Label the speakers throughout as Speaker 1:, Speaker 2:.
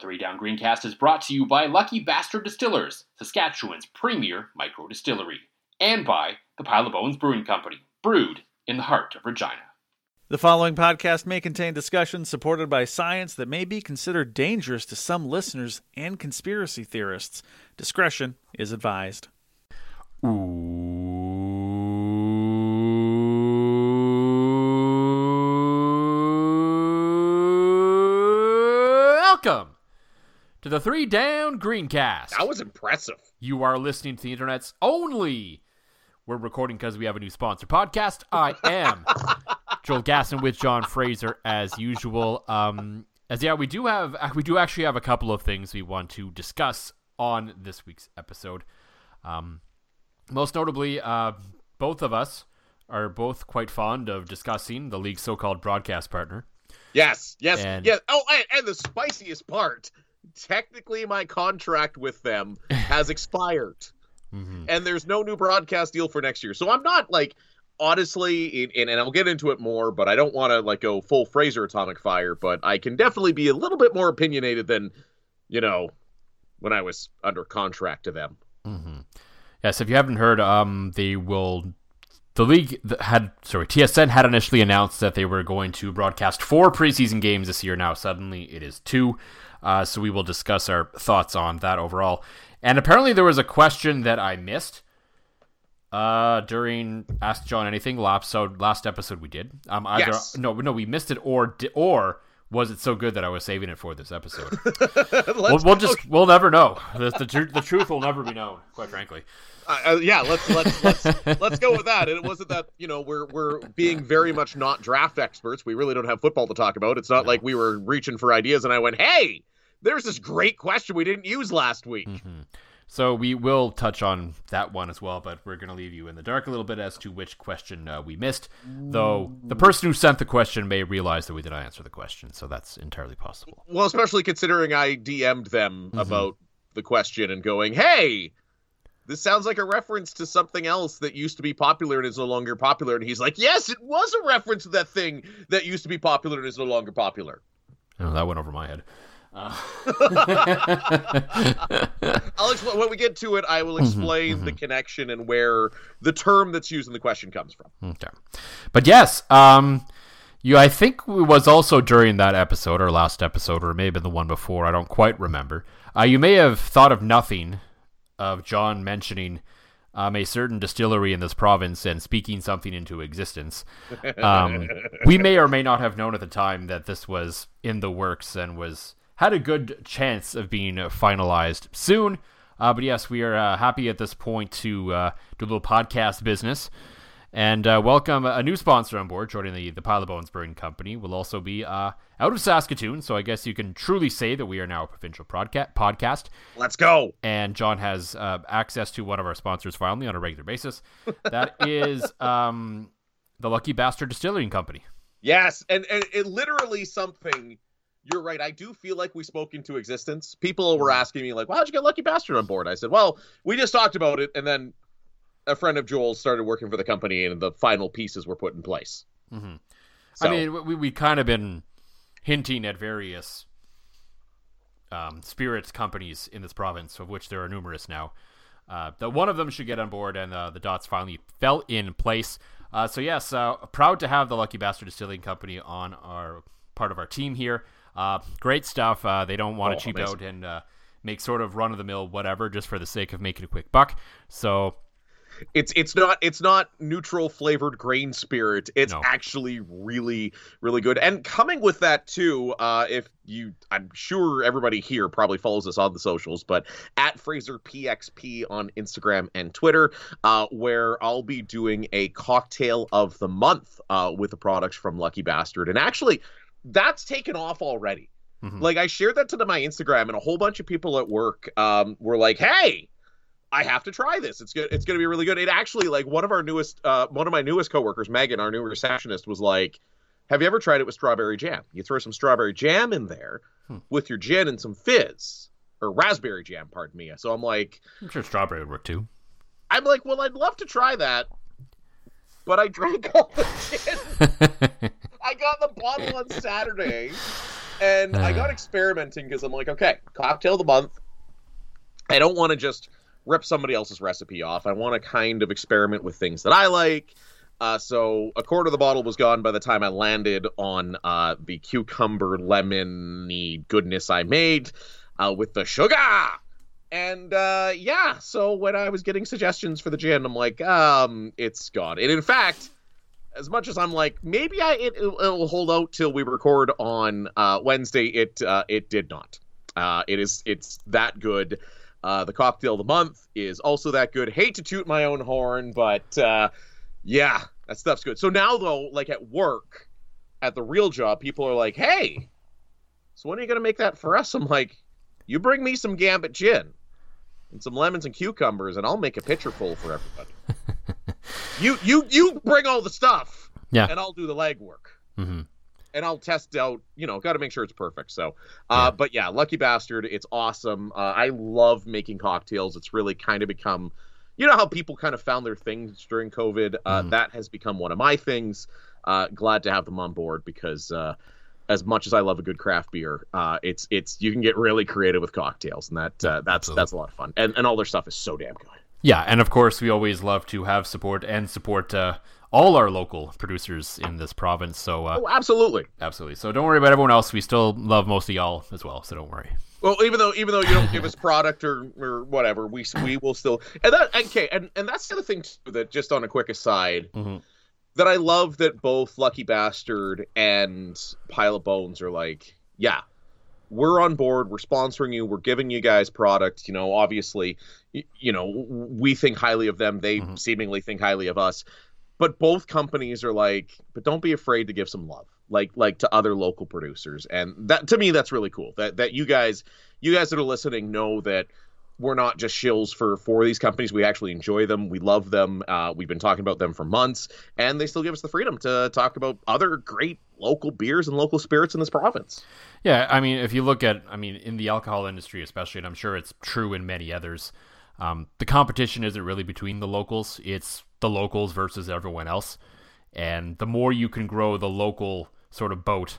Speaker 1: Three Down Greencast is brought to you by Lucky Bastard Distillers, Saskatchewan's premier micro distillery, and by the Pile of Bones Brewing Company, brewed in the heart of Regina.
Speaker 2: The following podcast may contain discussions supported by science that may be considered dangerous to some listeners and conspiracy theorists. Discretion is advised.
Speaker 3: Welcome to the Three Down Greencast.
Speaker 4: That was impressive.
Speaker 3: You are listening to the internet's only. We're recording because we have a new sponsor podcast. I am Joel Gasson with John Fraser as usual. Um, as yeah, we do have we do actually have a couple of things we want to discuss on this week's episode. Um, most notably, uh, both of us are both quite fond of discussing the league's so-called broadcast partner.
Speaker 4: Yes, yes,
Speaker 3: And-
Speaker 4: yes. Oh, and, and the spiciest part technically, my contract with them has expired,
Speaker 3: Mhm.
Speaker 4: and there's no new broadcast deal for next year. So I'm not like, honestly, and, and I'll get into it more, but I don't want to like go full Fraser Atomic Fire, but I can definitely be a little bit more opinionated than, you know, when I was under contract to them.
Speaker 3: Mm-hmm. Yes, if you haven't heard, um, they will. The league had sorry, TSN had initially announced that they were going to broadcast four preseason games this year. Now suddenly it is two, uh, so we will discuss our thoughts on that overall. And apparently there was a question that I missed uh, during Ask John Anything last so last episode we did. Um, either
Speaker 4: Yes.
Speaker 3: no, no, we missed it, or or was it so good that I was saving it for this episode? we'll, we'll just we'll never know. The the, the truth will never be known, quite frankly.
Speaker 4: Uh, yeah, let's let's let's let's go with that. And it wasn't that you know we're we're being very much not draft experts. We really don't have football to talk about. It's not like we were reaching for ideas and I went, "Hey, there's this great question we didn't use last week."
Speaker 3: Mm-hmm. So we will touch on that one as well, but we're going to leave you in the dark a little bit as to which question uh, we missed. Though the person who sent the question may realize that we did not answer the question, so that's entirely possible.
Speaker 4: Well, especially considering I DM'd them about the question and going, "Hey, this sounds like a reference to something else that used to be popular and is no longer popular." And he's like, "Yes, it was a reference to that thing that used to be popular and is no longer popular."
Speaker 3: Oh, that went over my head. Uh,
Speaker 4: I'll explain when we get to it. I will explain the connection and where the term that's used in the question comes from.
Speaker 3: okay. But yes, um, you. I think it was also during that episode or last episode, or maybe the one before. I don't quite remember. Uh, you may have thought of nothing of John mentioning um, a certain distillery in this province and speaking something into existence. Um, we may or may not have known at the time that this was in the works and was had a good chance of being finalized soon. Uh, but yes, we are uh, happy at this point to uh, do a little podcast business and uh, welcome a new sponsor on board, joining the the Pile of Bones Brewing Company. Will also be uh, out of Saskatoon, so I guess you can truly say that we are now a provincial podca- podcast.
Speaker 4: Let's go.
Speaker 3: And John has uh, access to one of our sponsors finally on a regular basis. That is um, the Lucky Bastard Distilling Company.
Speaker 4: Yes, and, and it literally something. You're right. I do feel like we spoke into existence. People were asking me like, "Well, how'd you get Lucky Bastard on board?" I said, "Well, we just talked about it, and then a friend of Joel's started working for the company, and the final pieces were put in place."
Speaker 3: Mhm.
Speaker 4: So,
Speaker 3: I mean, we we kind of been hinting at various um, spirits companies in this province, of which there are numerous now. Uh, that one of them should get on board, and uh, the dots finally fell in place. Uh, so yes, uh, proud to have the Lucky Bastard Distilling Company on our part of our team here. Uh, great stuff. Uh, they don't want to
Speaker 4: Oh,
Speaker 3: cheap
Speaker 4: amazing.
Speaker 3: out and uh, make sort of run of the mill whatever just for the sake of making a quick buck. So
Speaker 4: it's it's not it's not neutral flavored grain spirit. It's
Speaker 3: No.
Speaker 4: actually really really good. And coming with that too, uh, if you, I'm sure everybody here probably follows us on the socials, but at Fraser PXP on Instagram and Twitter, uh, where I'll be doing a cocktail of the month uh, with the products from Lucky Bastard. And actually, that's taken off already.
Speaker 3: Mhm.
Speaker 4: Like I shared that to my Instagram, and a whole bunch of people at work um, were like, "Hey, I have to try this. It's good. It's going to be really good." It actually, like one of our newest, uh, one of my newest coworkers, Megan, our new receptionist, was like, "Have you ever tried it with strawberry jam? You throw some strawberry jam in there
Speaker 3: Hmm.
Speaker 4: with your gin and some fizz." Or raspberry jam, pardon me. So I'm like,
Speaker 3: I'm sure strawberry would work too.
Speaker 4: I'm like, well, I'd love to try that, but I drank all the gin. I got the bottle on Saturday, and I got experimenting because I'm like, okay, cocktail of the month. I don't want to just rip somebody else's recipe off. I want to kind of experiment with things that I like. Uh, so a quarter of the bottle was gone by the time I landed on uh, the cucumber lemony goodness I made uh, with the sugar. And uh, yeah, so when I was getting suggestions for the gin, I'm like, um, it's gone. And in fact, as much as I'm like, maybe I it, it'll hold out till we record on uh, Wednesday, it uh, it did not. It is it's that good. Uh, the cocktail of the month is also that good. Hate to toot my own horn, but uh, yeah, that stuff's good. So now though, like at work, at the real job, people are like, "Hey, so when are you gonna make that for us?" I'm like, "You bring me some Gambit gin and some lemons and cucumbers, and I'll make a pitcher full for everybody." you you you bring all the stuff,
Speaker 3: Yeah.
Speaker 4: and I'll do the legwork
Speaker 3: hmm
Speaker 4: and I'll test out, you know, got to make sure it's perfect. So, uh,
Speaker 3: Yeah.
Speaker 4: but yeah, Lucky Bastard, it's awesome. Uh, I love making cocktails. It's really kind of become, you know, how people kind of found their things during COVID. Uh,
Speaker 3: Mhm.
Speaker 4: That has become one of my things. Uh, glad to have them on board because, uh, as much as I love a good craft beer, uh, it's it's you can get really creative with cocktails, and that uh, that's
Speaker 3: absolutely.
Speaker 4: that's a lot of fun. And and all their stuff is so damn good.
Speaker 3: Yeah, and of course, we always love to have support and support uh, all our local producers in this province. So, uh,
Speaker 4: Oh, absolutely.
Speaker 3: absolutely. So, don't worry about everyone else. We still love most of y'all as well. So, don't worry.
Speaker 4: Well, even though even though you don't give us product or, or whatever, we we will still and that okay and and that's the other thing too that just on a quick aside
Speaker 3: Mhm.
Speaker 4: that I love that both Lucky Bastard and Pile of Bones are like, yeah, we're on board, we're sponsoring you, we're giving you guys product. You know, obviously, you know we think highly of them, they
Speaker 3: Mhm.
Speaker 4: seemingly think highly of us, but both companies are like, but don't be afraid to give some love, like like to other local producers, and that to me that's really cool. That that you guys you guys that are listening know that we're not just shills for for these companies. We actually enjoy them. We love them. Uh, we've been talking about them for months, and they still give us the freedom to talk about other great local beers and local spirits in this province.
Speaker 3: Yeah, I mean, if you look at, I mean, in the alcohol industry especially, and I'm sure it's true in many others, um, the competition isn't really between the locals. It's the locals versus everyone else. And the more you can grow the local sort of boat,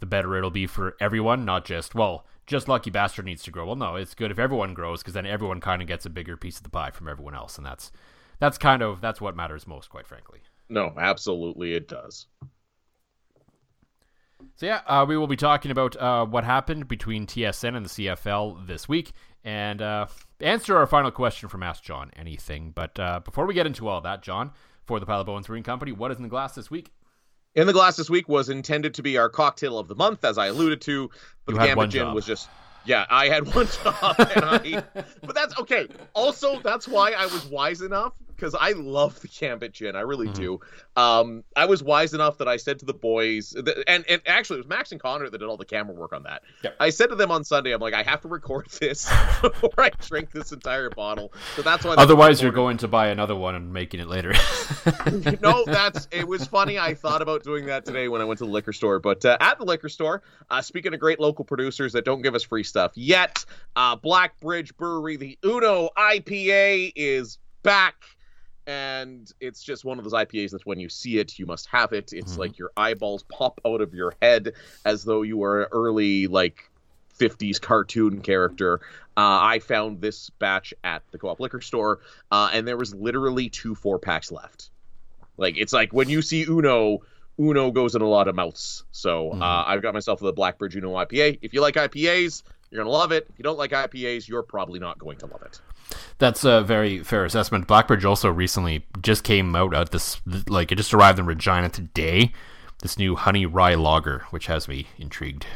Speaker 3: the better it'll be for everyone, not just, well, just Lucky Bastard needs to grow. Well, no, it's good if everyone grows because then everyone kind of gets a bigger piece of the pie from everyone else. And that's, that's kind of, that's what matters most, quite frankly.
Speaker 4: No, absolutely, it does.
Speaker 3: So yeah, uh, we will be talking about uh, what happened between TSN and the CFL this week, and uh, answer our final question from Ask John Anything. But uh, before we get into all that, John, for the Pile of Bones Brewing Company, what is in the glass this week?
Speaker 4: In the glass this week was intended to be our cocktail of the month, as I alluded to, but
Speaker 3: You
Speaker 4: the Gambit Gin
Speaker 3: job.
Speaker 4: was just. Yeah, I had one job, and I. But that's okay. Also, that's why I was wise enough because I love the Gambit Gin. I really
Speaker 3: Mm-hmm.
Speaker 4: do. Um, I was wise enough that I said to the boys, and and actually it was Max and Connor that did all the camera work on that.
Speaker 3: Yep.
Speaker 4: I said to them on Sunday, I'm like, I have to record this before I drink this entire bottle. So that's why.
Speaker 3: Otherwise, you're going to buy another one and making it later.
Speaker 4: no, that's it was funny. I thought about doing that today when I went to the liquor store. But uh, at the liquor store, uh, speaking of great local producers that don't give us free stuff yet, uh, Black Bridge Brewery, the Uno IPA is back. And it's just one of those IPAs that when you see it, you must have it. It's
Speaker 3: Mhm.
Speaker 4: like your eyeballs pop out of your head as though you were an early, like, 50s cartoon character. Uh, I found this batch at the co op liquor store, uh, and there was literally two four packs left. Like it's like when you see Uno, Uno goes in a lot of mouths. So
Speaker 3: Mhm.
Speaker 4: uh, I've got myself the Blackbridge Uno IPA. If you like IPAs, you're gonna love it. If you don't like IPAs, you're probably not going to love it.
Speaker 3: That's a very fair assessment. Blackbridge also recently just came out at this, like, it just arrived in Regina today. This new honey rye lager, which has me intrigued.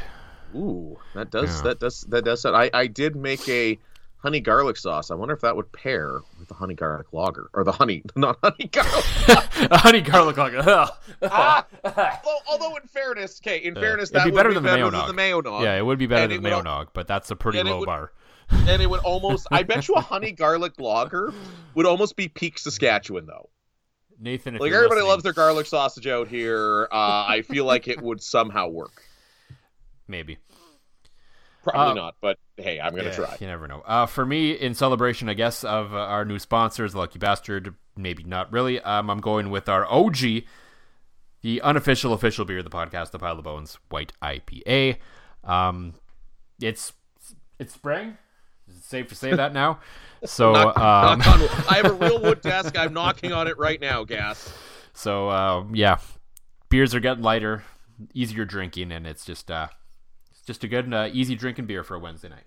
Speaker 4: Ooh, that does
Speaker 3: Yeah.
Speaker 4: that does that does sound. I I did make a honey garlic sauce. I wonder if that would pair with the honey garlic lager or the honey, not honey garlic.
Speaker 3: a honey garlic lager.
Speaker 4: ah! although, although, in fairness, okay, in fairness, that
Speaker 3: be
Speaker 4: would
Speaker 3: better
Speaker 4: be
Speaker 3: than the
Speaker 4: better
Speaker 3: mayo
Speaker 4: than
Speaker 3: nog.
Speaker 4: the mayo nog.
Speaker 3: yeah, it would be better
Speaker 4: And
Speaker 3: than the mayo
Speaker 4: would-
Speaker 3: nog, but that's a pretty low
Speaker 4: would-
Speaker 3: bar.
Speaker 4: And it would almost. I bet you a honey garlic lager would almost be peak Saskatchewan though.
Speaker 3: Nathan, if
Speaker 4: Like everybody
Speaker 3: listening,
Speaker 4: loves their garlic sausage out here. Uh, I feel like it would somehow work.
Speaker 3: maybe.
Speaker 4: Probably
Speaker 3: Uh,
Speaker 4: not, but hey, I'm gonna
Speaker 3: Yeah,
Speaker 4: try.
Speaker 3: You never know. Uh, for me, in celebration, I guess, of uh, our new sponsors, Lucky Bastard, maybe not really. Um, I'm going with our OG, the unofficial official beer of the podcast, the Pile of Bones White IPA. Um, it's it's spring. Safe to say that now? So,
Speaker 4: Knock-
Speaker 3: um,
Speaker 4: knock on. I have a real wood desk. I'm knocking on it right now, Gas.
Speaker 3: so uh, yeah, beers are getting lighter, easier drinking, and it's just uh, it's just a good, uh, easy drinking beer for a Wednesday night.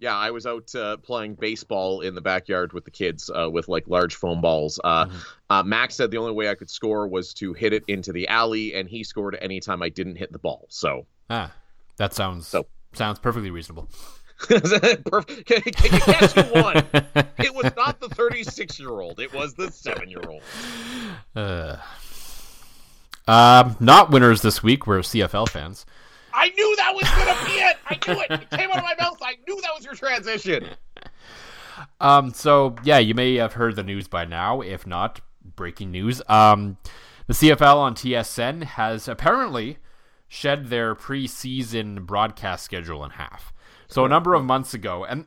Speaker 4: Yeah, I was out uh, playing baseball in the backyard with the kids uh, with like large foam balls. Uh,
Speaker 3: Mhm.
Speaker 4: uh, Max said the only way I could score was to hit it into the alley, and he scored anytime I didn't hit the ball. So,
Speaker 3: Ah, that sounds
Speaker 4: So-
Speaker 3: sounds perfectly reasonable.
Speaker 4: Perfect. Can, can you guess who won? It was not the 36 year old. It was the seven year old.
Speaker 3: Uh, um, not winners this week. We're CFL fans.
Speaker 4: I knew that was gonna be it. I knew it. It came out of my mouth. I knew that was your transition.
Speaker 3: Um, so yeah, you may have heard the news by now. If not, breaking news. Um, the CFL on TSN has apparently shed their preseason broadcast schedule in half. So a number of months ago, and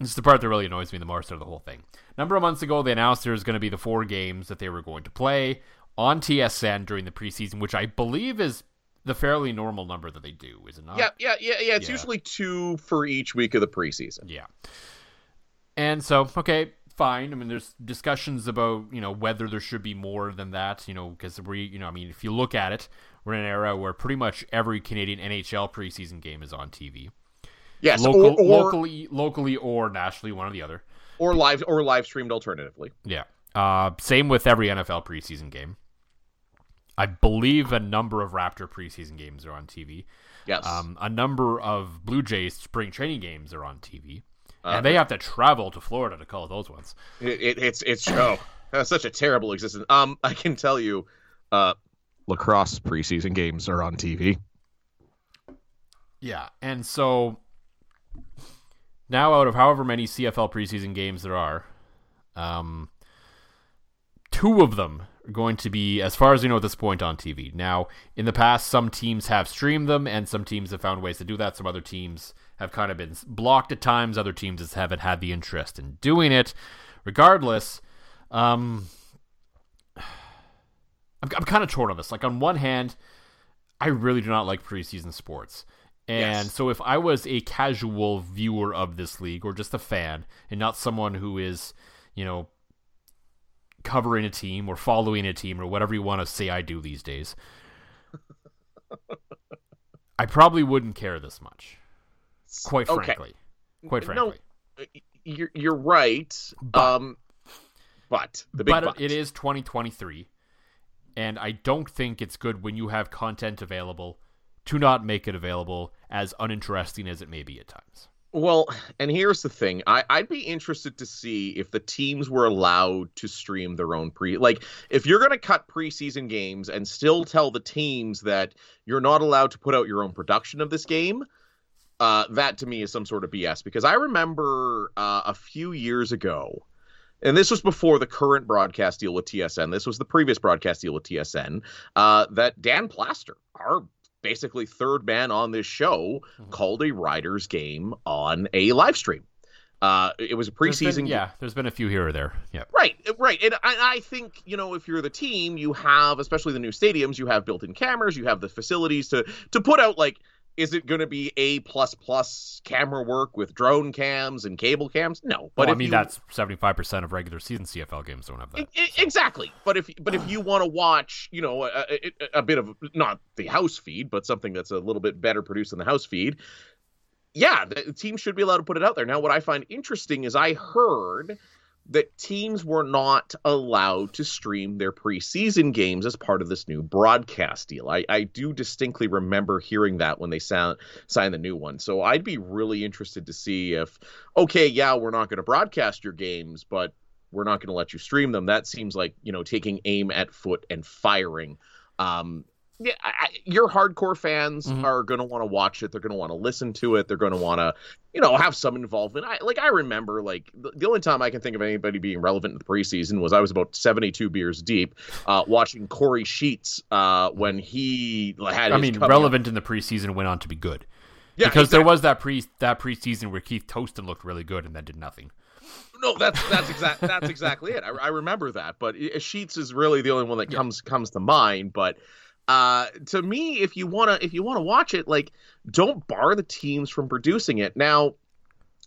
Speaker 3: this is the part that really annoys me the most out of the whole thing. A number of months ago, they announced there was going to be the four games that they were going to play on TSN during the preseason, which I believe is the fairly normal number that they do, is it not?
Speaker 4: Yeah, yeah, yeah, yeah. It's
Speaker 3: Yeah.
Speaker 4: usually two for each week of the preseason.
Speaker 3: Yeah. And so, okay, fine. I mean, there's discussions about, you know, whether there should be more than that, you know, because we, you know, I mean, if you look at it, we're in an era where pretty much every Canadian NHL preseason game is on TV.
Speaker 4: Yes,
Speaker 3: Local,
Speaker 4: or, or,
Speaker 3: locally, locally or nationally, one or the other.
Speaker 4: or live or live streamed alternatively.
Speaker 3: Yeah. Uh, same with every NFL preseason game. I believe a number of Raptor preseason games are on TV.
Speaker 4: Yes.
Speaker 3: Um, a number of Blue Jays spring training games are on TV.
Speaker 4: Uh,
Speaker 3: and they have to travel to Florida to call those ones.
Speaker 4: It, it, it's it's oh, such a terrible existence. Um, I can tell you, uh, lacrosse preseason games are on TV.
Speaker 3: Yeah, and so now out of however many CFL preseason games there are, um, two of them are going to be, as far as we know at this point, on TV. Now, in the past, some teams have streamed them, and some teams have found ways to do that. Some other teams have kind of been blocked at times. Other teams just haven't had the interest in doing it. Regardless, um, I'm, I'm kind of torn on this. Like, on one hand, I really do not like preseason sports. And
Speaker 4: Yes.
Speaker 3: so if I was a casual viewer of this league or just a fan and not someone who is, you know, covering a team or following a team or whatever you want to say I do these days, I probably wouldn't care this much. Quite
Speaker 4: Okay.
Speaker 3: frankly. Quite
Speaker 4: No,
Speaker 3: frankly.
Speaker 4: You're you're right.
Speaker 3: But-
Speaker 4: um, but the big
Speaker 3: but
Speaker 4: but,
Speaker 3: it is 2023 and I don't think it's good when you have content available to not make it available as uninteresting as it may be at times.
Speaker 4: Well, and here's the thing. I, I'd be interested to see if the teams were allowed to stream their own pre like if you're gonna cut preseason games and still tell the teams that you're not allowed to put out your own production of this game, uh, that to me is some sort of BS because I remember uh, a few years ago, and this was before the current broadcast deal with TSN. This was the previous broadcast deal with TSN. Uh, that Dan Plaster, our basically third man on this show,
Speaker 3: Mhm.
Speaker 4: called a Riders game on a live stream. Uh, it was a
Speaker 3: There's been-
Speaker 4: preseason.
Speaker 3: yeah, there's been a few here or there. Yeah.
Speaker 4: Right, right, and I, I think you know if you're the team, you have, especially the new stadiums, you have built-in cameras, you have the facilities to to put out like, is it going to be a plus plus camera work with drone cams and cable cams? No, but
Speaker 3: But I mean
Speaker 4: you-
Speaker 3: that's 75% of regular season CFL games don't have that.
Speaker 4: E- e- exactly. But if but if you want to watch, you know, a, a, a bit of not the house feed, but something that's a little bit better produced than the house feed, yeah, the team should be allowed to put it out there. Now, what I find interesting is I heard that teams were not allowed to stream their preseason games as part of this new broadcast deal. I, I do distinctly remember hearing that when they sound, signed the new one. So I'd be really interested to see if, okay, yeah, we're not going to broadcast your games, but we're not going to let you stream them. That seems like, you know, taking aim at foot and firing. Um, yeah, I, your hardcore fans mm-hmm. are going to want to watch it. They're going to want to listen to it. They're going to want to, you know, have some involvement. I like I remember like the, the, only time I can think of anybody being relevant in the preseason was I was about 72 beers deep uh, watching Kory Sheets uh, when he had.
Speaker 3: I mean, relevant in the preseason went on to be good. Yeah, because exactly. there was that pre that preseason where Keith Toston looked really good and then did nothing.
Speaker 4: No, that's that's exact that's exactly it. I, I remember that, but Sheets is really the only one that comes yeah. comes to mind. But uh to me if you want to if you want to watch it like don't bar the teams from producing it. Now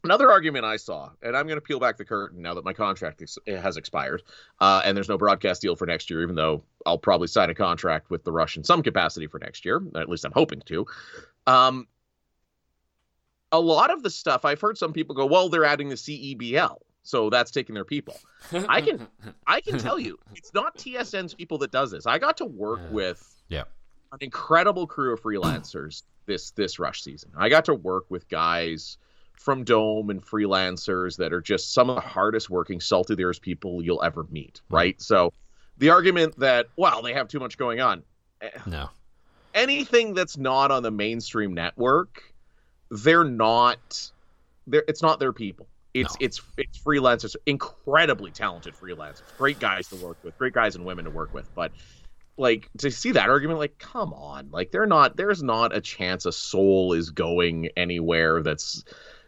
Speaker 4: another argument i saw and i'm going to peel back the curtain now that my contract ex- has expired uh, and there's no broadcast deal for next year even though i'll probably sign a contract with the rush in some capacity for next year at least i'm hoping to. Um a lot of the stuff i've heard some people go well they're adding the cebl so that's taking their people. I can i can tell you it's not tsn's people that does this. I got to work with
Speaker 3: yeah.
Speaker 4: An incredible crew of freelancers this this rush season. I got to work with guys from Dome and freelancers that are just some of the hardest working, salty ears people you'll ever meet, right? So the argument that, well, they have too much going on.
Speaker 3: Eh, no.
Speaker 4: Anything that's not on the mainstream network, they're not they're it's not their people. It's no. it's it's freelancers, incredibly talented freelancers, great guys to work with, great guys and women to work with, but like to see that argument like come on. Like they're not there's not a chance a soul is going anywhere that's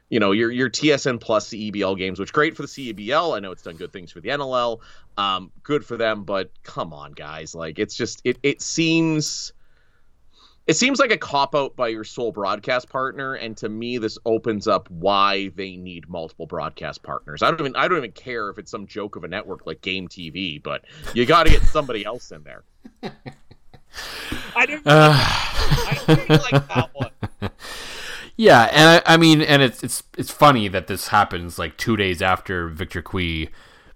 Speaker 4: you know your your TSN plus CEBL games which great for the CEBL I know it's done good things for the NLL um good for them but come on guys. Like it's just it it seems it seems like a cop out by your sole broadcast partner and to me this opens up why they need multiple broadcast partners. I don't even i don't even care if it's some joke of a network like game tv but you got to get somebody else in there i didn't, uh, I didn't like that one.
Speaker 3: Yeah and I, I, mean and it's it's it's funny that this happens like two days after victor Cui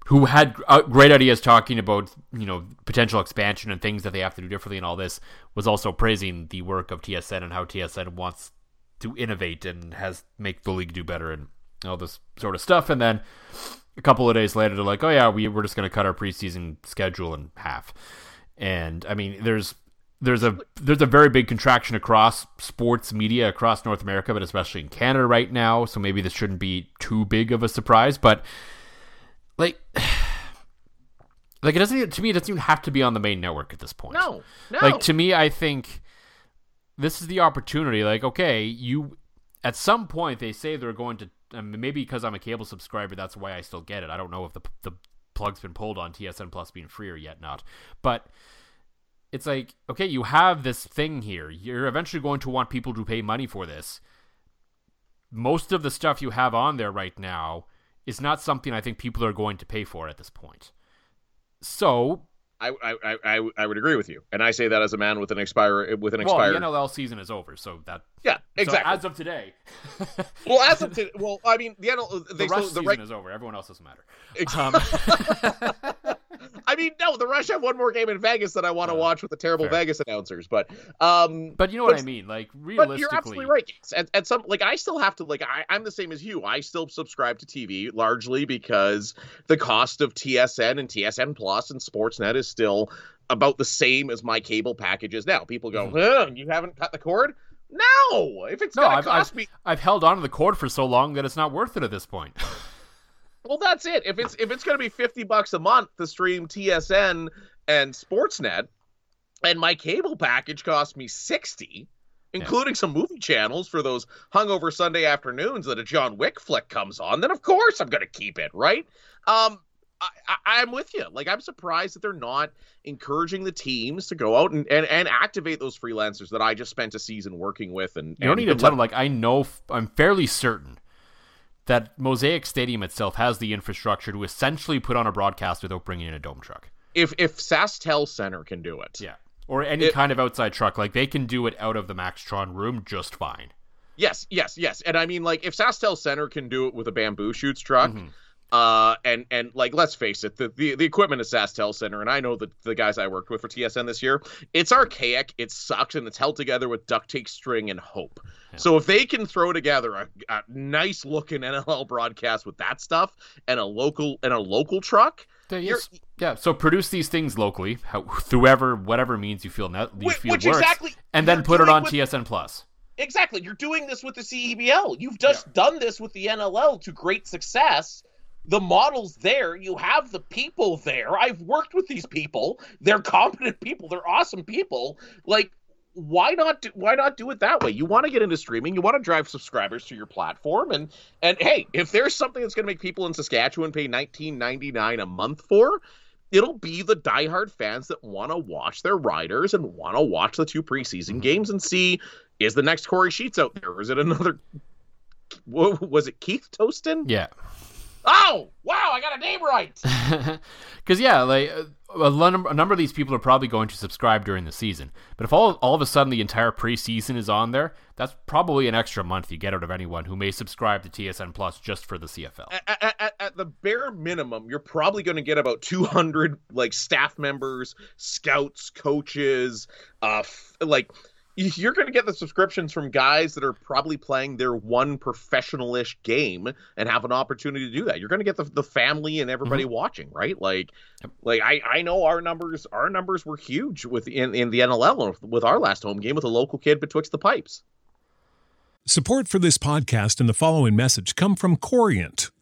Speaker 3: who had uh, great ideas talking about you know potential expansion and things that they have to do differently and all this was also praising the work of TSN and how TSN wants to innovate and has make the league do better and all this sort of stuff. And then a couple of days later they're like oh yeah we, we're just going to cut our preseason schedule in half and i mean there's there's a there's a very big contraction across sports media across North America, but especially in Canada right now. So maybe this shouldn't be too big of a surprise. But like like it doesn't to me it doesn't even have to be on the main network at this point.
Speaker 4: No, no.
Speaker 3: Like to me, I think this is the opportunity. Like, okay, you at some point they say they're going to. Maybe because I'm a cable subscriber, that's why I still get it. I don't know if the the plug's been pulled on TSN Plus being free or yet not, but it's like okay, you have this thing here. You're eventually going to want people to pay money for this. Most of the stuff you have on there right now is not something I think people are going to pay for at this point. So
Speaker 4: I, I, I, I would agree with you, and I say that as a man with an expire with an expired.
Speaker 3: Well, the NLL season is over, so that
Speaker 4: yeah, exactly.
Speaker 3: So as of today.
Speaker 4: well, as of today, well, I mean, the NLL
Speaker 3: the rush
Speaker 4: the
Speaker 3: season is over. Everyone else doesn't matter.
Speaker 4: Exactly. Um, I mean, no, the Rush have one more game in Vegas that I want to watch with the terrible Fair. Vegas announcers, but um,
Speaker 3: but you know what I mean, like realistically,
Speaker 4: you're absolutely right. At, at some like I still have to like I, I'm the same as you. I still subscribe to TV largely because the cost of TSN and TSN Plus and Sportsnet is still about the same as my cable packages now. People go, mm-hmm. you haven't cut the cord. No, if it's no,
Speaker 3: I've,
Speaker 4: cost
Speaker 3: I've,
Speaker 4: me,
Speaker 3: I've held on to the cord for so long that it's not worth it at this point.
Speaker 4: Well, that's it. If it's if it's going to be fifty bucks a month to stream TSN and Sportsnet, and my cable package cost me sixty, including yeah. some movie channels for those hungover Sunday afternoons that a John Wick flick comes on, then of course I'm going to keep it, right? Um, I, am with you. Like I'm surprised that they're not encouraging the teams to go out and, and, and activate those freelancers that I just spent a season working with. And
Speaker 3: you don't need to tell them. Like I know, I'm fairly certain that Mosaic Stadium itself has the infrastructure to essentially put on a broadcast without bringing in a dome truck.
Speaker 4: If if SaskTel Center can do it,
Speaker 3: yeah, or any it, kind of outside truck, like they can do it out of the Maxtron room just fine.
Speaker 4: Yes, yes, yes, and I mean like if SaskTel Center can do it with a bamboo shoots truck. Mm-hmm. Uh, and and like let's face it, the, the the equipment at SaskTel Center, and I know the the guys I worked with for TSN this year, it's archaic, it sucks, and it's held together with duct tape, string, and hope. Yeah. So if they can throw together a, a nice looking NLL broadcast with that stuff and a local and a local truck,
Speaker 3: yes. yeah. So produce these things locally, how, whoever, whatever means you feel you
Speaker 4: which,
Speaker 3: feel
Speaker 4: which
Speaker 3: works,
Speaker 4: exactly,
Speaker 3: and then put it on with, TSN Plus.
Speaker 4: Exactly, you're doing this with the CEBL. You've just yeah. done this with the NLL to great success. The model's there. You have the people there. I've worked with these people. They're competent people. They're awesome people. Like why not do, why not do it that way you want to get into streaming you want to drive subscribers to your platform and and hey if there's something that's going to make people in saskatchewan pay 19.99 a month for it'll be the diehard fans that want to watch their riders and want to watch the two preseason mm-hmm. games and see is the next Kory Sheets out there? Is it another? Was it Keith Toston?
Speaker 3: Yeah.
Speaker 4: Oh wow! I got a name right.
Speaker 3: Because yeah, like a, a number of these people are probably going to subscribe during the season. But if all all of a sudden the entire preseason is on there, that's probably an extra month you get out of anyone who may subscribe to TSN Plus just for the CFL.
Speaker 4: At, at, at the bare minimum, you're probably going to get about 200 like staff members, scouts, coaches, uh, f- like you're going to get the subscriptions from guys that are probably playing their one professional-ish game and have an opportunity to do that. You're going to get the, the family and everybody mm-hmm. watching, right? Like, yep. like I, I know our numbers our numbers were huge with in, in the NLL with our last home game with a local kid betwixt the pipes.
Speaker 5: Support for this podcast and the following message come from Corient.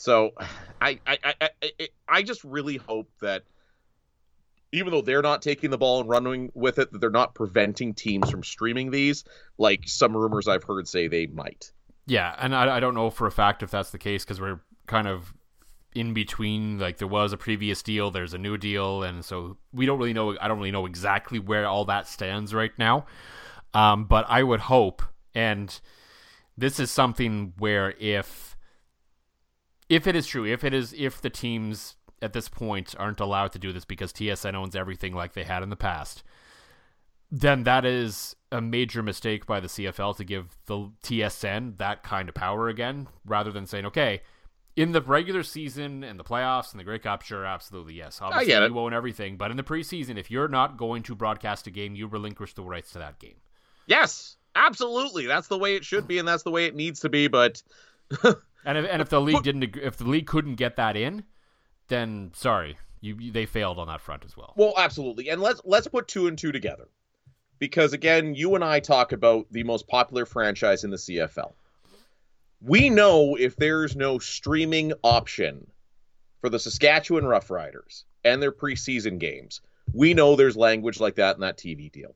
Speaker 4: So, I I, I I I just really hope that even though they're not taking the ball and running with it, that they're not preventing teams from streaming these, like some rumors I've heard say they might.
Speaker 3: Yeah, and I, I don't know for a fact if that's the case because we're kind of in between. Like there was a previous deal, there's a new deal, and so we don't really know. I don't really know exactly where all that stands right now. Um, but I would hope, and this is something where if if it is true, if it is, if the teams at this point aren't allowed to do this because TSN owns everything like they had in the past, then that is a major mistake by the CFL to give the TSN that kind of power again, rather than saying, okay, in the regular season and the playoffs and the Grey Cup, sure, absolutely, yes. Obviously, you own everything. But in the preseason, if you're not going to broadcast a game, you relinquish the rights to that game.
Speaker 4: Yes, absolutely. That's the way it should be, and that's the way it needs to be. But
Speaker 3: And if, and if the league didn't, if the league couldn't get that in, then sorry, you, you they failed on that front as well.
Speaker 4: Well, absolutely. And let's let's put two and two together, because again, you and I talk about the most popular franchise in the CFL. We know if there's no streaming option for the Saskatchewan Roughriders and their preseason games, we know there's language like that in that TV deal.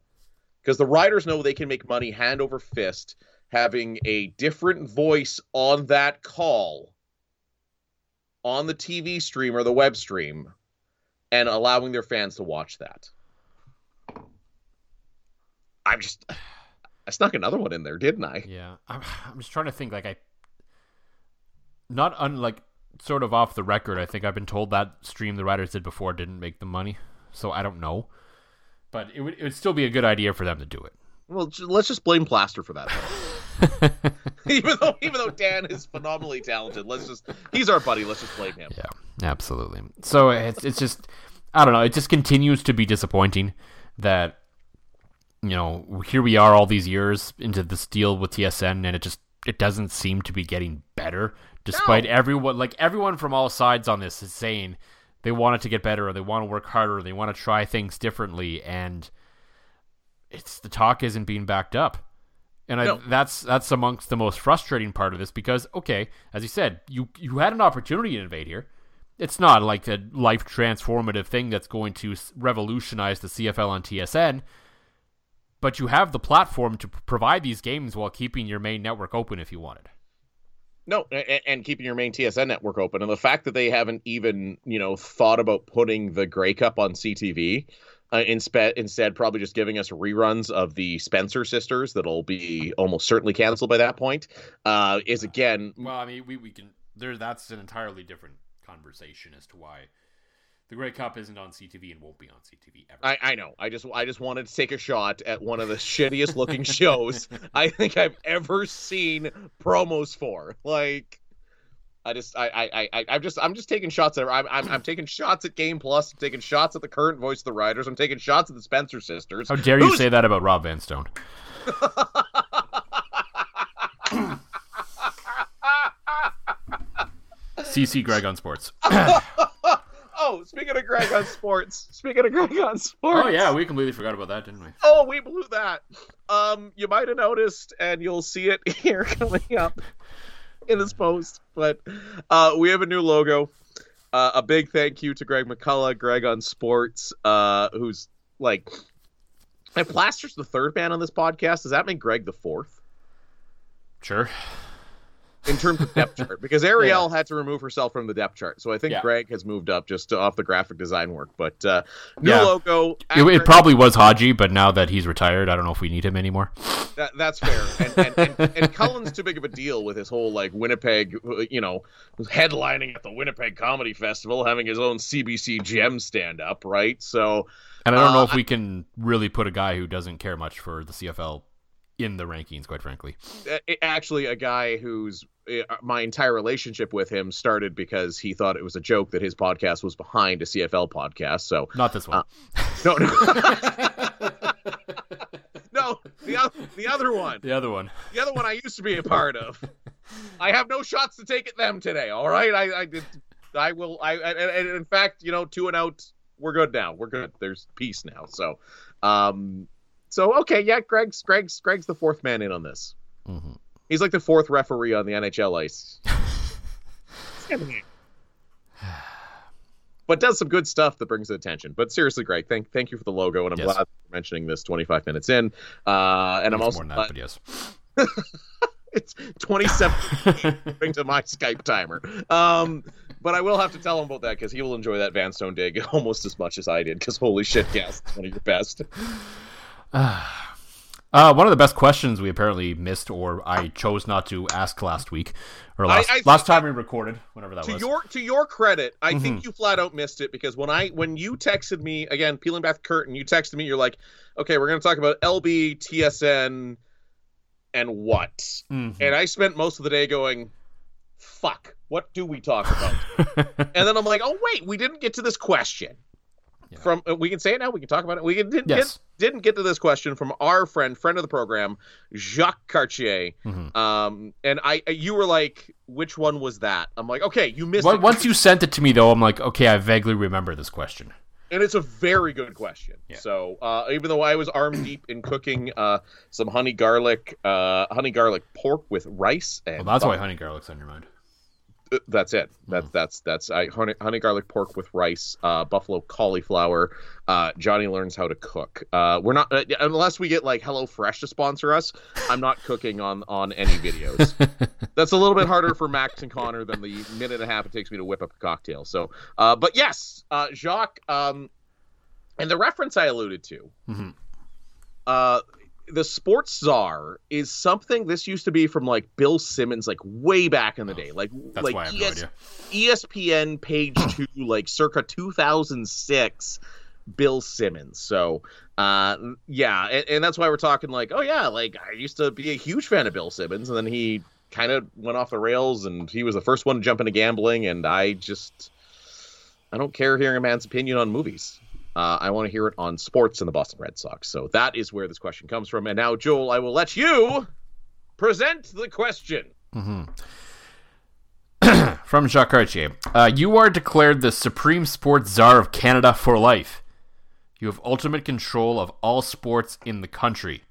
Speaker 4: Because the Riders know they can make money hand over fist having a different voice on that call on the TV stream or the web stream and allowing their fans to watch that. I'm just I snuck another one in there, didn't I?
Speaker 3: Yeah, I'm, I'm just trying to think. Like I, not unlike sort of off the record. I think I've been told that stream the writers did before didn't make the money, so I don't know. But it would it would still be a good idea for them to do it.
Speaker 4: Well, let's just blame Plaster for that. even though even though Dan is phenomenally talented, let's just he's our buddy. Let's just blame him.
Speaker 3: Yeah, absolutely. So it's it's just I don't know. It just continues to be disappointing that you know here we are all these years into this deal with TSN, and it just it doesn't seem to be getting better, despite
Speaker 4: No.
Speaker 3: everyone like everyone from all sides on this is saying they want it to get better, or they want to work harder, or they want to try things differently, and it's the talk isn't being backed up. And I, that's that's amongst the most frustrating part of this because okay, as you said, you you had an opportunity to invade here. It's not like a life transformative thing that's going to revolutionize the CFL on TSN, but you have the platform to provide these games while keeping your main network open if you wanted.
Speaker 4: No, and, and keeping your main TSN network open, and the fact that they haven't even you know thought about putting the Grey Cup on CTV. Uh, instead, instead, probably just giving us reruns of the Spencer sisters that'll be almost certainly canceled by that point. Uh, is again,
Speaker 3: Well, I mean, we, we can there. That's an entirely different conversation as to why the Grey Cup isn't on CTV and won't be on CTV ever.
Speaker 4: I, I know. I just I just wanted to take a shot at one of the shittiest looking shows I think I've ever seen promos for. Like, I just I I I- I'm just I'm just taking shots at I'm I'm, I'm taking shots at Game Plus, I'm taking shots at the current voice of the Riders, I'm taking shots at the Spencer sisters.
Speaker 3: How dare you
Speaker 4: Who's-
Speaker 3: say that about Rob Vanstone? CC Greg on sports.
Speaker 4: oh, speaking of Greg on sports, speaking of Greg on sports.
Speaker 3: Oh yeah, we completely forgot about that, didn't we?
Speaker 4: Oh, we blew that. Um, you might have noticed, and you'll see it here coming up in this post. But uh, we have a new logo. Uh, a big thank you to Greg McCullough, Greg on Sports, uh, who's like, if Plaster's the third man on this podcast, does that make Greg the fourth
Speaker 3: Sure.
Speaker 4: In terms of depth chart? Because Ariel had to remove herself from the depth chart, so I think
Speaker 3: Yeah.
Speaker 4: Greg has moved up just to, off the graphic design work. But uh, new
Speaker 3: Yeah.
Speaker 4: logo.
Speaker 3: It,
Speaker 4: after-
Speaker 3: it probably was Haji, but now that he's retired, I don't know if we need him anymore.
Speaker 4: That, that's fair. And, and, and, and Cullen's too big of a deal with his whole like Winnipeg, you know, headlining at the Winnipeg Comedy Festival, having his own CBC gem stand up, right? So
Speaker 3: And I don't know
Speaker 4: Uh,
Speaker 3: if we can really put a guy who doesn't care much for the CFL in the rankings, quite frankly.
Speaker 4: actually, a guy who's my entire relationship with him started because he thought it was a joke that his podcast was behind a CFL podcast. So
Speaker 3: Not this one.
Speaker 4: no, no, no, the other, the other one.
Speaker 3: the other one.
Speaker 4: the other one I used to be a part of. I have no shots to take at them today. All right, I, I did. I will. I and, and in fact, you know, two and out. We're good now. We're good. There's peace now. So, um, so okay, yeah. Greg's Greg's Greg's the fourth man in on this.
Speaker 3: Mhm.
Speaker 4: He's like the fourth referee on the NHL ice. but does some good stuff that brings attention. But seriously, Greg, thank thank you for the logo, and I'm
Speaker 3: Yes.
Speaker 4: glad you're mentioning this 25 minutes in. Uh, and I'm also
Speaker 3: more than that, but yes.
Speaker 4: it's 27 according to my Skype timer. Um, but I will have to tell him about that because he will enjoy that Vanstone dig almost as much as I did. Because holy shit, yes, it's one of your best.
Speaker 3: Uh, one of the best questions we apparently missed, or I chose not to ask last week, or last,
Speaker 4: I think
Speaker 3: last time we recorded, whenever that
Speaker 4: to
Speaker 3: was.
Speaker 4: your to your credit, I
Speaker 3: Mm-hmm.
Speaker 4: think you flat out missed it because when I when you texted me again, peeling back the curtain, you texted me. You're like, okay, we're gonna talk about LB, TSN, and what?
Speaker 3: Mhm.
Speaker 4: And I spent most of the day going, fuck, what do we talk about? and then I'm like, oh wait, we didn't get to this question.
Speaker 3: Yeah.
Speaker 4: From uh, we can say it now. We can talk about it. We did, did,
Speaker 3: Yes.
Speaker 4: didn't get to this question from our friend, friend of the program, Jacques Cartier.
Speaker 3: Mhm.
Speaker 4: Um, and I, you were like, which one was that? I'm like, okay, you missed
Speaker 3: Once-
Speaker 4: it.
Speaker 3: Once you sent it to me, though, I'm like, okay, I vaguely remember this question.
Speaker 4: and it's a very good question.
Speaker 3: Yeah.
Speaker 4: So uh, even though I was arm deep in cooking uh, some honey garlic, uh, honey garlic pork with rice, and
Speaker 3: Well, that's why honey garlic's on your mind.
Speaker 4: Uh, That's it. That's that's that's I, honey, honey garlic pork with rice, uh, buffalo cauliflower. Uh, Johnny learns how to cook. Uh, we're not uh, unless we get like Hello Fresh to sponsor us. I'm not cooking on on any videos. that's a little bit harder for Max and Connor than the minute and a half it takes me to whip up a cocktail. So, uh, but yes, uh, Jacques, um, and the reference I alluded to,
Speaker 3: Mhm.
Speaker 4: The sports czar is something. This used to be from like Bill Simmons, like way back in the day, like
Speaker 3: That's
Speaker 4: like
Speaker 3: have no.
Speaker 4: ESPN page two, like circa 2006. Bill Simmons. So, uh, yeah, and, and that's why we're talking like, oh yeah, like I used to be a huge fan of Bill Simmons, and then he kind of went off the rails, and he was the first one to jump into gambling, and I just, I don't care hearing a man's opinion on movies. Uh, I want to hear it on sports and the Boston Red Sox. So that is where this question comes from. And now, Joel, I will let you present the question.
Speaker 3: From Jacques Cartier. Uh, you are declared the Supreme Sports Czar of Canada for life. You have ultimate control of all sports in the country.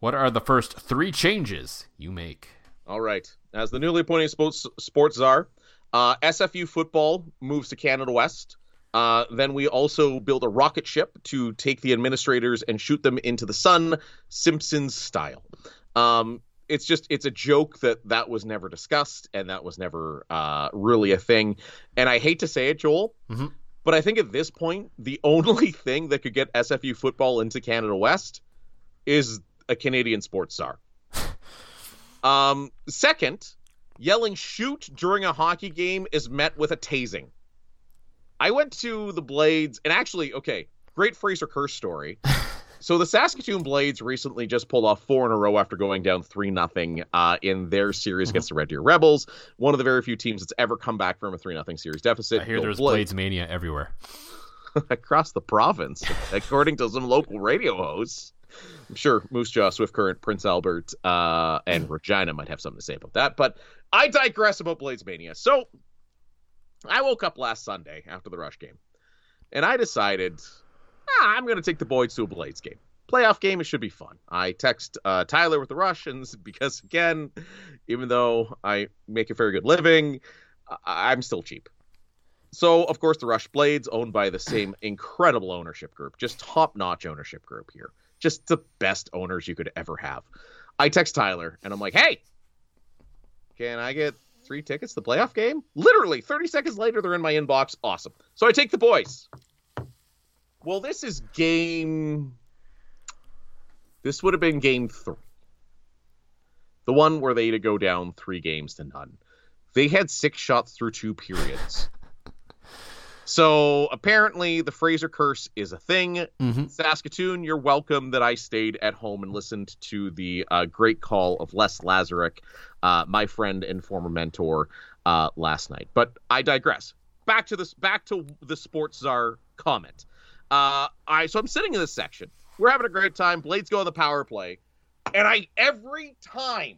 Speaker 3: What are the first three changes you make?
Speaker 4: All right. As the newly appointed sports, sports czar, uh, SFU football moves to Canada West. Uh, then we also build a rocket ship to take the administrators and shoot them into the sun, Simpsons style. Um, it's just it's a joke that that was never discussed and that was never uh, really a thing. And I hate to say it, Joel,
Speaker 3: Mhm.
Speaker 4: but I think at this point the only thing that could get SFU football into Canada West is a Canadian sports star. Um, second, yelling shoot during a hockey game is met with a tasing. I went to the Blades, and actually, okay, great Fraser Curse story. so the Saskatoon Blades recently just pulled off four in a row after going down three nothing uh, in their series against the Red Deer Rebels. One of the very few teams that's ever come back from a three nothing series deficit.
Speaker 3: I hear
Speaker 4: Go
Speaker 3: there's
Speaker 4: Blades.
Speaker 3: Blades Mania everywhere.
Speaker 4: across the province, according to some local radio hosts. I'm sure Moose Jaw, Swift Current, Prince Albert, uh, and Regina might have something to say about that. But I digress about Blades Mania. So I woke up last Sunday after the Rush game, and I decided ah, I'm going to take the boys to a Blades game. Playoff game, it should be fun. I text uh, Tyler with the Russians because, again, even though I make a very good living, I- I'm still cheap. So, of course, the Rush Blades, owned by the same incredible ownership group, just top notch ownership group here. Just the best owners you could ever have. I text Tyler and I'm like, hey, can I get three tickets to the playoff game? Literally 30 seconds later, they're in my inbox. Awesome. So I take the boys. Well, this is game. This would have been game three. The one where they had to go down three games to none. They had six shots through two periods. So apparently, the Fraser curse is a thing.
Speaker 3: Mhm.
Speaker 4: Saskatoon, you're welcome that I stayed at home and listened to the uh, great call of Les Lazaruk, uh, my friend and former mentor, uh, last night. But I digress. Back to this. Back to the sports czar comment. Uh, I so I'm sitting in this section. We're having a great time. Blades go on the power play, and I every time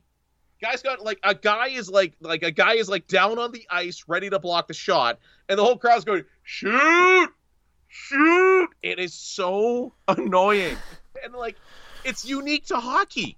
Speaker 4: guys got like a guy is like like a guy is like down on the ice ready to block the shot and the whole crowd's going shoot! Shoot! It is so annoying. And like it's unique to hockey.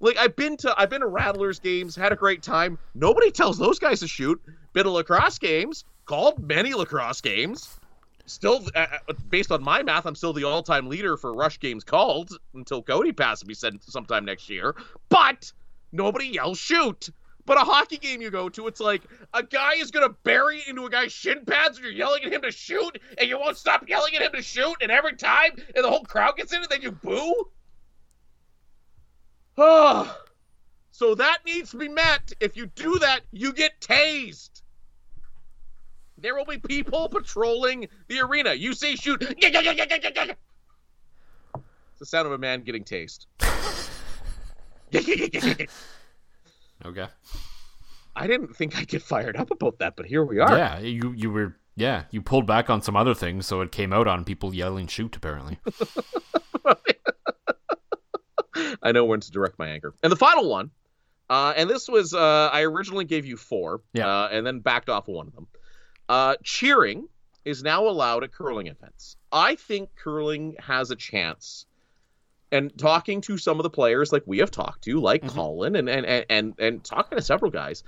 Speaker 4: Like i've been to i've been to rattlers games had a great time. Nobody tells those guys to shoot. Been to lacrosse games called many lacrosse games. Still uh, uh, based on my math i'm still the all-time leader for rush games called until cody passes me said sometime next year. But nobody yells shoot. But a hockey game you go to, it's like a guy is gonna bury it into a guy's shin pads, and you're yelling at him to shoot, and you won't stop yelling at him to shoot, and every time, and the whole crowd gets in it, then you boo. Oh, so that needs to be met. If you do that, you get tased. There will be people patrolling the arena. You say shoot. It's the sound of a man getting tased.
Speaker 3: Okay.
Speaker 4: I didn't think I'd get fired up about that, but here we are.
Speaker 3: Yeah, you you were yeah you pulled back on some other things, so it came out on people yelling shoot. Apparently,
Speaker 4: I know when to direct my anger. And the final one, uh, and this was uh, I originally gave you four,
Speaker 3: Yeah.
Speaker 4: uh, and then backed off one of them. Uh, cheering is now allowed at curling events. I think curling has a chance. And talking to some of the players like we have talked to, like Colin, and and and and, and talking to several guys,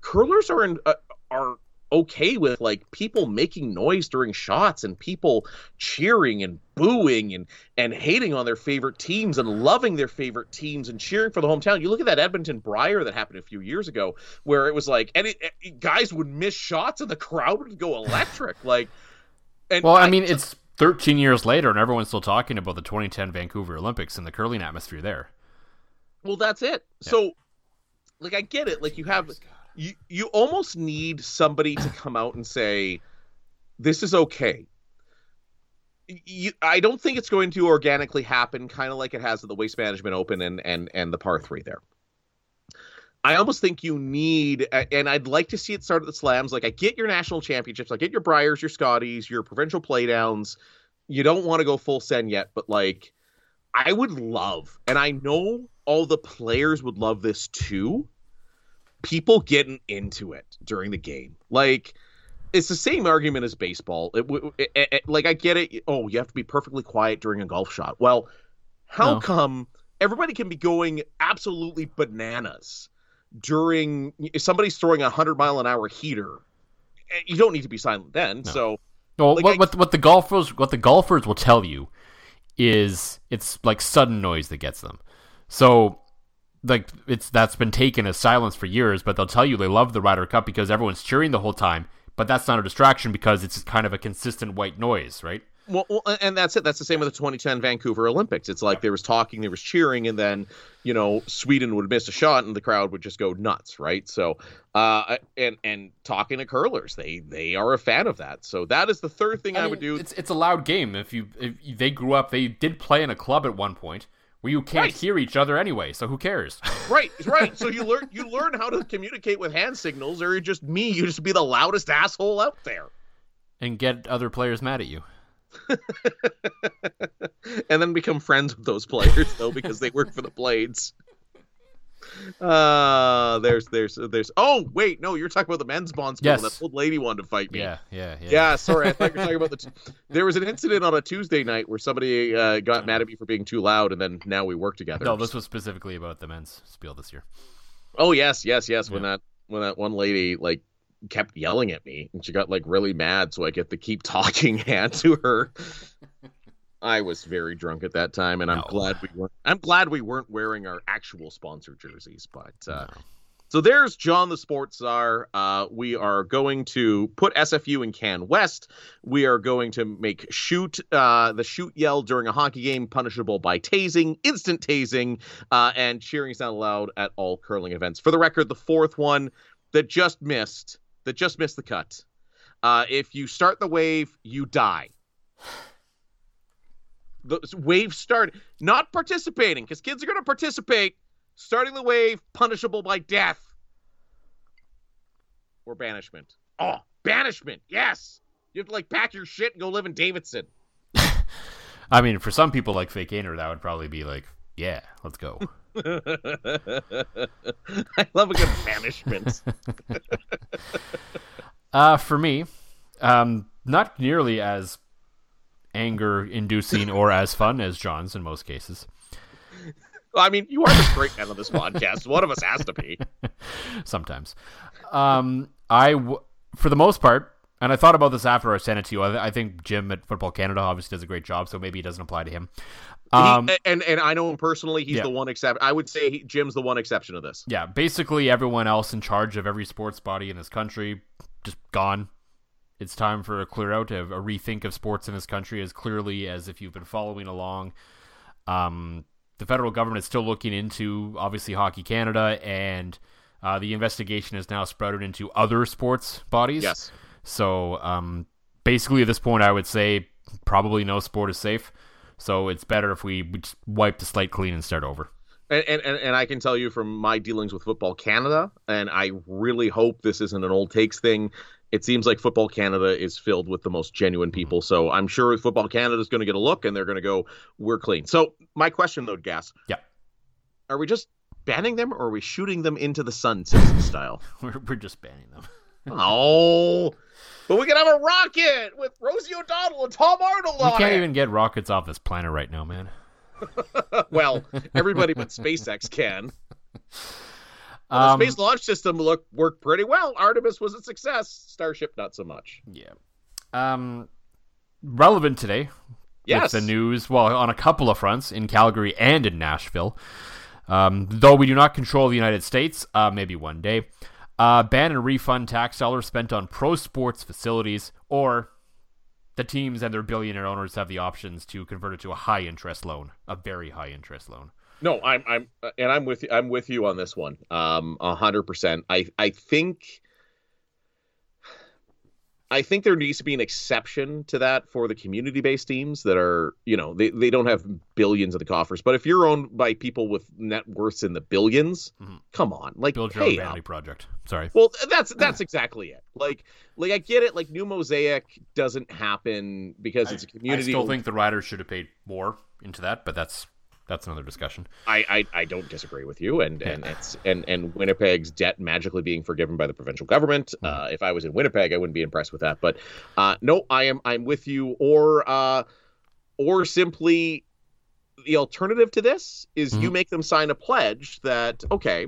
Speaker 4: curlers are in, uh, are okay with like people making noise during shots and people cheering and booing and and hating on their favorite teams and loving their favorite teams and cheering for the hometown. You look at that Edmonton Brier that happened a few years ago where it was like and it, it, guys would miss shots and the crowd would go electric like
Speaker 3: and Well, I, I mean it's 13 years later and everyone's still talking about the 2010 Vancouver Olympics and the curling atmosphere there.
Speaker 4: Well, that's it. Yeah. So like I get it like you have you you almost need somebody to come out and say this is okay you, I don't think it's going to organically happen, kind of like it has at the Waste Management Open and and and the Par Three there. I almost think you need, and I'd like to see it start at the slams. Like I get your national championships, I get your Briers, your Scotties, your provincial playdowns. You don't want to go full send yet, but like I would love, and I know all the players would love this too people getting into it during the game. Like it's the same argument as baseball. It, it, it, like I get it. Oh, you have to be perfectly quiet during a golf shot. Well, how no. come everybody can be going absolutely bananas during if somebody's throwing a hundred mile an hour heater? Eh, you don't need to be silent then. No. So,
Speaker 3: well, like, what, I, what what the golfers what the golfers will tell you is it's like sudden noise that gets them. So like it's that's been taken as silence for years, but they'll tell you they love the Ryder Cup because everyone's cheering the whole time. But that's not a distraction because it's kind of a consistent white noise, right?
Speaker 4: Well, and that's it. That's the same with the 2010 Vancouver Olympics. It's like there was talking, there was cheering, and then you know Sweden would miss a shot, and the crowd would just go nuts, right? So, uh, and and talking to curlers, they they are a fan of that. So that is the third thing I, I mean, would do.
Speaker 3: It's it's a loud game. If you if they grew up, they did play in a club at one point where you can't right. hear each other anyway. So who cares?
Speaker 4: right, right. So you learn you learn how to communicate with hand signals, or you just me. You just be the loudest asshole out there,
Speaker 3: and get other players mad at you.
Speaker 4: and then become friends with those players though because they work for the Blades. Uh there's there's there's oh wait no you're talking about the men's bonds
Speaker 3: yes.
Speaker 4: that old lady wanted to fight me
Speaker 3: yeah yeah
Speaker 4: yeah yeah sorry I thought you were talking about the t- there was an incident on a Tuesday night where somebody uh, got mad at me for being too loud and then now we work together
Speaker 3: no this was specifically about the men's spiel this year
Speaker 4: oh yes yes yes yeah. when that when that one lady like kept yelling at me and she got like really mad so I get to keep talking hand to her I was very drunk at that time, and I'm no. glad we weren't. I'm glad we weren't wearing our actual sponsor jerseys. But uh, no. so there's John the Sports Czar. Uh, we are going to put SFU in Can West. We are going to make shoot uh, the shoot yell during a hockey game punishable by tasing, instant tasing, uh, and cheering sound allowed at all curling events. For the record, the fourth one that just missed, that just missed the cut. Uh, if you start the wave, you die the wave start not participating because kids are going to participate. Starting the wave punishable by death or banishment. Oh, banishment! Yes, you have to like pack your shit and go live in Davidson.
Speaker 3: I mean, for some people like Fake Ainer, that would probably be like, yeah, let's go.
Speaker 4: I love a good banishment.
Speaker 3: uh, for me, um, not nearly as anger inducing or as fun as John's in most cases.
Speaker 4: Well, I mean, you are the straight man on this podcast. One of us has to be.
Speaker 3: Sometimes. Um, I, w- for the most part, and I thought about this after I sent it to you. I, th- I, think Jim at Football Canada obviously does a great job, so maybe it doesn't apply to him.
Speaker 4: Um, he, and and I know him personally. He's yeah. the one exception. I would say he, Jim's the one exception of this.
Speaker 3: Yeah, basically everyone else in charge of every sports body in this country just gone it's time for a clear out, a, a rethink of sports in this country as clearly as if you've been following along. Um, the federal government is still looking into, obviously, Hockey Canada, and uh, the investigation is now sprouted into other sports bodies.
Speaker 4: Yes.
Speaker 3: So um, basically, at this point, I would say probably no sport is safe. So it's better if we just wipe the slate clean and start over.
Speaker 4: And, and and I can tell you from my dealings with Football Canada, and I really hope this isn't an old takes thing it seems like Football Canada is filled with the most genuine mm-hmm. people. So I'm sure Football Canada is going to get a look and they're going to go, we're clean. So my question though, Gas.
Speaker 3: Yeah.
Speaker 4: Are we just banning them or are we shooting them into the sun Simpson style?
Speaker 3: we're, we're just banning them.
Speaker 4: oh. But we can have a rocket with Rosie O'Donnell and Tom Arnold on it.
Speaker 3: we can't it. even get rockets off this planet right now, man.
Speaker 4: well, everybody but SpaceX can. The
Speaker 3: Um,
Speaker 4: space launch system looked worked pretty well. Artemis was a success. Starship not so much.
Speaker 3: Yeah. Um, relevant today.
Speaker 4: Yes.
Speaker 3: With the news, well, on a couple of fronts in Calgary and in Nashville. Um, though we do not control the United States, uh, maybe one day. Uh, ban and refund tax dollars spent on pro sports facilities, or the teams and their billionaire owners have the options to convert it to a high interest loan, a very high interest loan.
Speaker 4: No, I'm I'm and I'm with you I'm with you on this one. Um hundred percent. I I think I think there needs to be an exception to that for the community based teams that are, you know, they, they don't have billions in the coffers. But if you're owned by people with net worths in the 1000000000s
Speaker 3: Mhm.
Speaker 4: come on. Like
Speaker 3: Build your own vanity
Speaker 4: up.
Speaker 3: project. Sorry.
Speaker 4: Well, that's that's exactly it. Like like I get it, like new mosaic doesn't happen because it's a community I
Speaker 3: still think the riders should have paid more into that, but that's that's another discussion.
Speaker 4: I, I, I don't disagree with you, and and it's and and Winnipeg's debt magically being forgiven by the provincial government.
Speaker 3: Hmm.
Speaker 4: Uh, if I was in Winnipeg, I wouldn't be impressed with that. But uh, no, I am I'm with you. Or uh, or simply the alternative to this is you
Speaker 3: Mhm.
Speaker 4: make them sign a pledge that okay,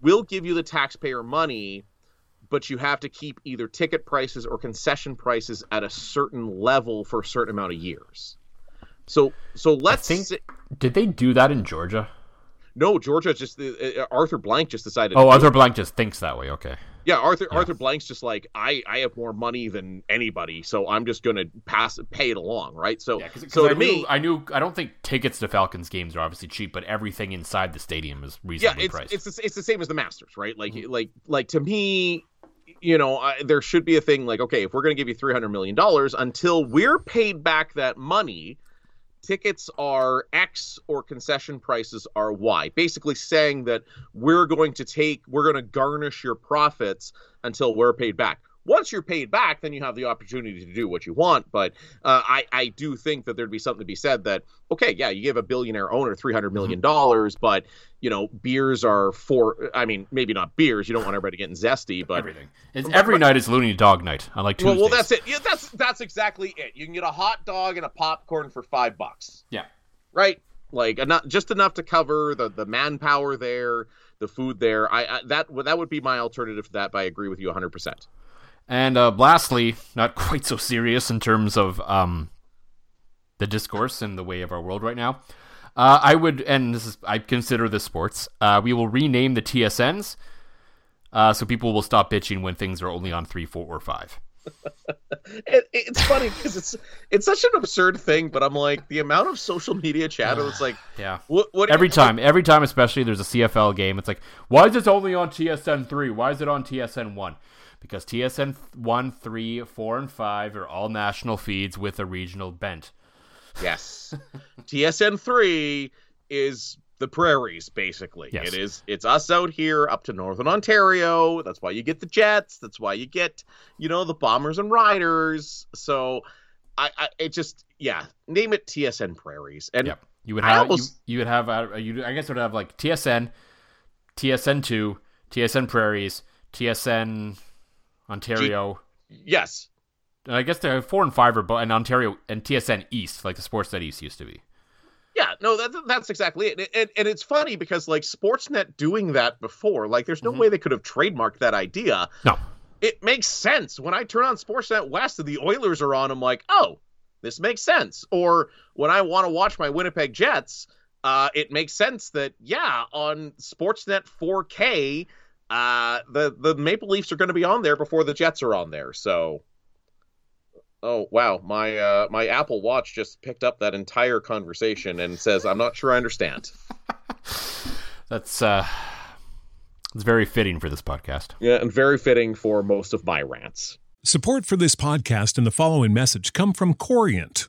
Speaker 4: we'll give you the taxpayer money. But you have to keep either ticket prices or concession prices at a certain level for a certain amount of years. So, so let's
Speaker 3: think- Did they do that in Georgia?
Speaker 4: no, Georgia just uh, Arthur Blank just decided.
Speaker 3: Oh, Arthur
Speaker 4: it.
Speaker 3: Blank just thinks that way. Okay.
Speaker 4: Yeah, Arthur
Speaker 3: Yeah.
Speaker 4: Arthur Blank's just like I I have more money than anybody, so I'm just gonna pass pay it along, right? So yeah, so
Speaker 3: I
Speaker 4: to
Speaker 3: knew,
Speaker 4: me,
Speaker 3: I knew I don't think tickets to Falcons games are obviously cheap, but everything inside the stadium is
Speaker 4: yeah,
Speaker 3: reasonably
Speaker 4: it's
Speaker 3: priced.
Speaker 4: it's the, it's the same as the Masters, right? Like
Speaker 3: Mhm.
Speaker 4: like like to me. You know, I, there should be a thing like, okay, if we're going to give you three hundred million dollars, until we're paid back that money, tickets are X or concession prices are Y. Basically saying that we're going to take, we're going to garnish your profits until we're paid back. Once you're paid back, then you have the opportunity to do what you want. But uh, I, I do think that there'd be something to be said that, okay, yeah, you give a billionaire owner $300 million, dollars, but, you know, beers are for, I mean, maybe not beers. You don't want everybody getting zesty, but
Speaker 3: everything. It's, every night is Loonie Dog night, I
Speaker 4: like
Speaker 3: Tuesdays.
Speaker 4: well, that's it. Yeah, that's that's exactly it. You can get a hot dog and a popcorn for five bucks,
Speaker 3: Yeah.
Speaker 4: right? Like enough, just enough to cover the the manpower there, the food there. I, I that that would be my alternative to that. But I agree with you 100. percent
Speaker 3: And uh, lastly, not quite so serious in terms of um, the discourse and the way of our world right now. Uh, I would, and this is, I consider this sports. Uh, we will rename the TSNs, uh, so people will stop bitching when things are only on three, four, or five.
Speaker 4: It, it's funny because it's it's such an absurd thing, but I'm like the amount of social media chatter. It's like
Speaker 3: Yeah.
Speaker 4: what what
Speaker 3: Every time, every time, especially there's a CFL game, it's like, why is it only on TSN three? Why is it on TSN one? Because TSN one, three, four, and five are all national feeds with a regional bent.
Speaker 4: Yes. TSN three is the prairies, basically.
Speaker 3: Yes.
Speaker 4: It is it's us out here up to northern Ontario. That's why you get the Jets. That's why you get, you know, the Bombers and Riders. So I, I it just yeah, name it TSN Prairies. And
Speaker 3: Yep. You would have
Speaker 4: almost-
Speaker 3: you, you would have uh, you I guess it would have like TSN, TSN two, TSN Prairies, TSN Ontario.
Speaker 4: yes.
Speaker 3: I guess the four and five are both and Ontario and TSN East, like the Sportsnet East used to be.
Speaker 4: Yeah, no, that, that's exactly it. And, and it's funny because like Sportsnet doing that before, like there's no
Speaker 3: Mhm.
Speaker 4: way they could have trademarked that idea.
Speaker 3: No.
Speaker 4: It makes sense. When I turn on Sportsnet West and the Oilers are on, I'm like, oh, this makes sense. Or when I want to watch my Winnipeg Jets, uh, it makes sense that yeah, on Sportsnet 4K, uh, the the Maple Leafs are going to be on there before the Jets are on there. So, oh wow, my uh, my Apple Watch just picked up that entire conversation and says, "I'm not sure I understand."
Speaker 3: That's uh it's very fitting for this podcast.
Speaker 4: Yeah, and very fitting for most of my rants.
Speaker 5: Support for this podcast and the following message come from Corient.